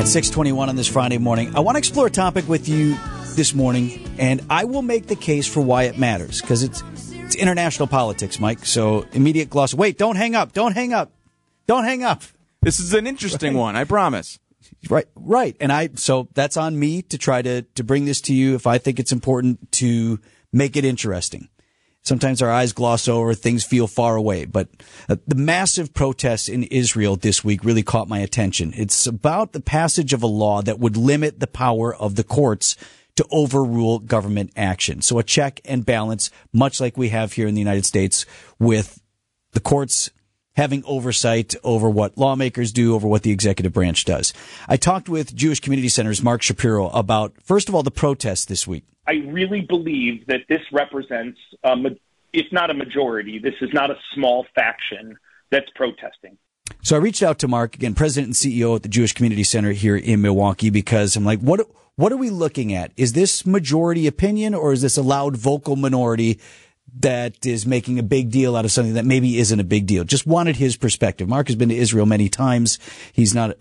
At 621 on this Friday morning, I want to explore a topic with you this morning, and I will make the case for why it matters, because it's, it's international politics, Mike. So immediate gloss. Wait, don't hang up. Don't hang up. Don't hang up. This is an interesting right. one, I promise. Right, right. And I, so that's on me to try to, to bring this to you if I think it's important to make it interesting. Sometimes our eyes gloss over, things feel far away. But uh, the massive protests in Israel this week really caught my attention. It's about the passage of a law that would limit the power of the courts to overrule government action. So a check and balance, much like we have here in the United States with the courts having oversight over what lawmakers do, over what the executive branch does. I talked with Jewish Community Center's Mark Shapiro about, first of all, the protests this week. I really believe that this represents, um, if not a majority, this is not a small faction that's protesting. So I reached out to Mark again, president and CEO at the Jewish Community Center here in Milwaukee, because I'm like, what what are we looking at? Is this majority opinion or is this a loud vocal minority that is making a big deal out of something that maybe isn't a big deal. Just wanted his perspective. Mark has been to Israel many times. He's not,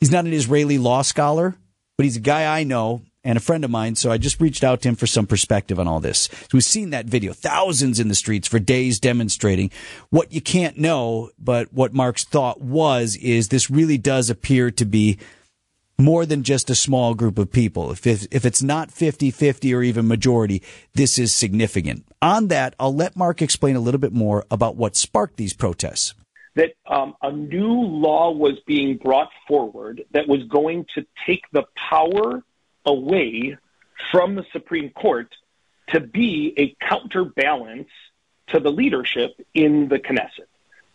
he's not an Israeli law scholar, but he's a guy I know and a friend of mine. So I just reached out to him for some perspective on all this. So we've seen that video, thousands in the streets for days demonstrating what you can't know. But what Mark's thought was, is this really does appear to be more than just a small group of people. If, if, if it's not 50-50 or even majority, this is significant. On that, I'll let Mark explain a little bit more about what sparked these protests. That um, a new law was being brought forward that was going to take the power away from the Supreme Court to be a counterbalance to the leadership in the Knesset.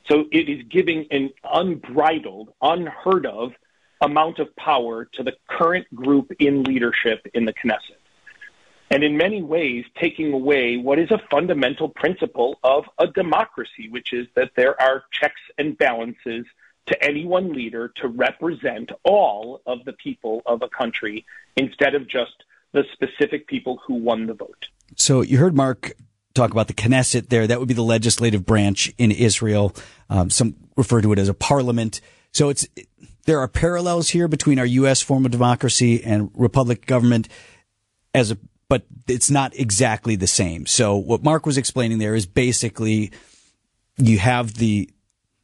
So it is giving an unbridled, unheard of amount of power to the current group in leadership in the Knesset. And in many ways, taking away what is a fundamental principle of a democracy, which is that there are checks and balances to any one leader to represent all of the people of a country instead of just the specific people who won the vote. So you heard Mark talk about the Knesset there. That would be the legislative branch in Israel. Um, some refer to it as a parliament. So it's there are parallels here between our U.S. form of democracy and republic government as a, but it's not exactly the same. So what Mark was explaining there is basically you have the,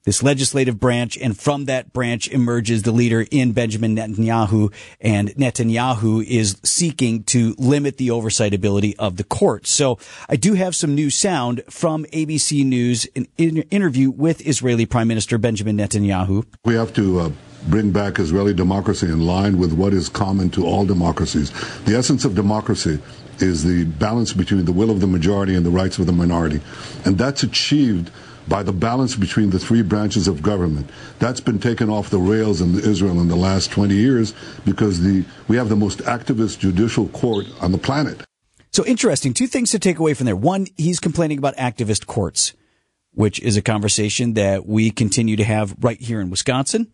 this legislative branch, and from that branch emerges the leader in Benjamin Netanyahu, and Netanyahu is seeking to limit the oversight ability of the court. So I do have some new sound from ABC News, an interview with Israeli Prime Minister Benjamin Netanyahu. We have to uh, bring back Israeli democracy in line with what is common to all democracies. The essence of democracy is the balance between the will of the majority and the rights of the minority. And that's achieved by the balance between the three branches of government. That's been taken off the rails in Israel in the last 20 years because the, we have the most activist judicial court on the planet. So interesting. Two things to take away from there. One, he's complaining about activist courts, which is a conversation that we continue to have right here in Wisconsin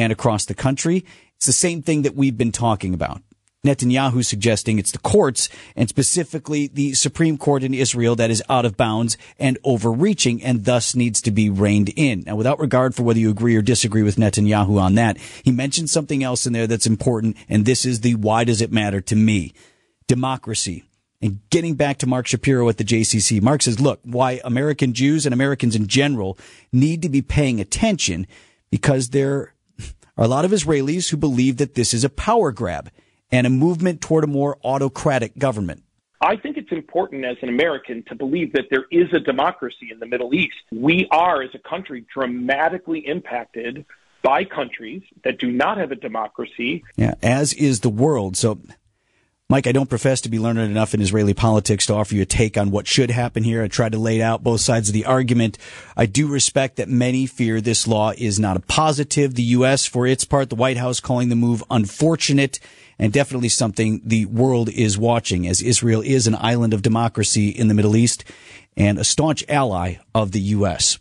and across the country. It's the same thing that we've been talking about. Netanyahu suggesting it's the courts and specifically the Supreme Court in Israel that is out of bounds and overreaching and thus needs to be reined in. Now, without regard for whether you agree or disagree with Netanyahu on that, he mentioned something else in there that's important, and this is the why does it matter to me? Democracy. And getting back to Mark Shapiro at the JCC, Mark says, look, why American Jews and Americans in general need to be paying attention because they're are a lot of Israelis who believe that this is a power grab and a movement toward a more autocratic government. I think it's important as an American to believe that there is a democracy in the Middle East. We are, as a country, dramatically impacted by countries that do not have a democracy. Yeah, as is the world. So Mike, I don't profess to be learned enough in Israeli politics to offer you a take on what should happen here. I tried to lay out both sides of the argument. I do respect that many fear this law is not a positive. The U.S., for its part, the White House calling the move unfortunate and definitely something the world is watching as Israel is an island of democracy in the Middle East and a staunch ally of the U.S.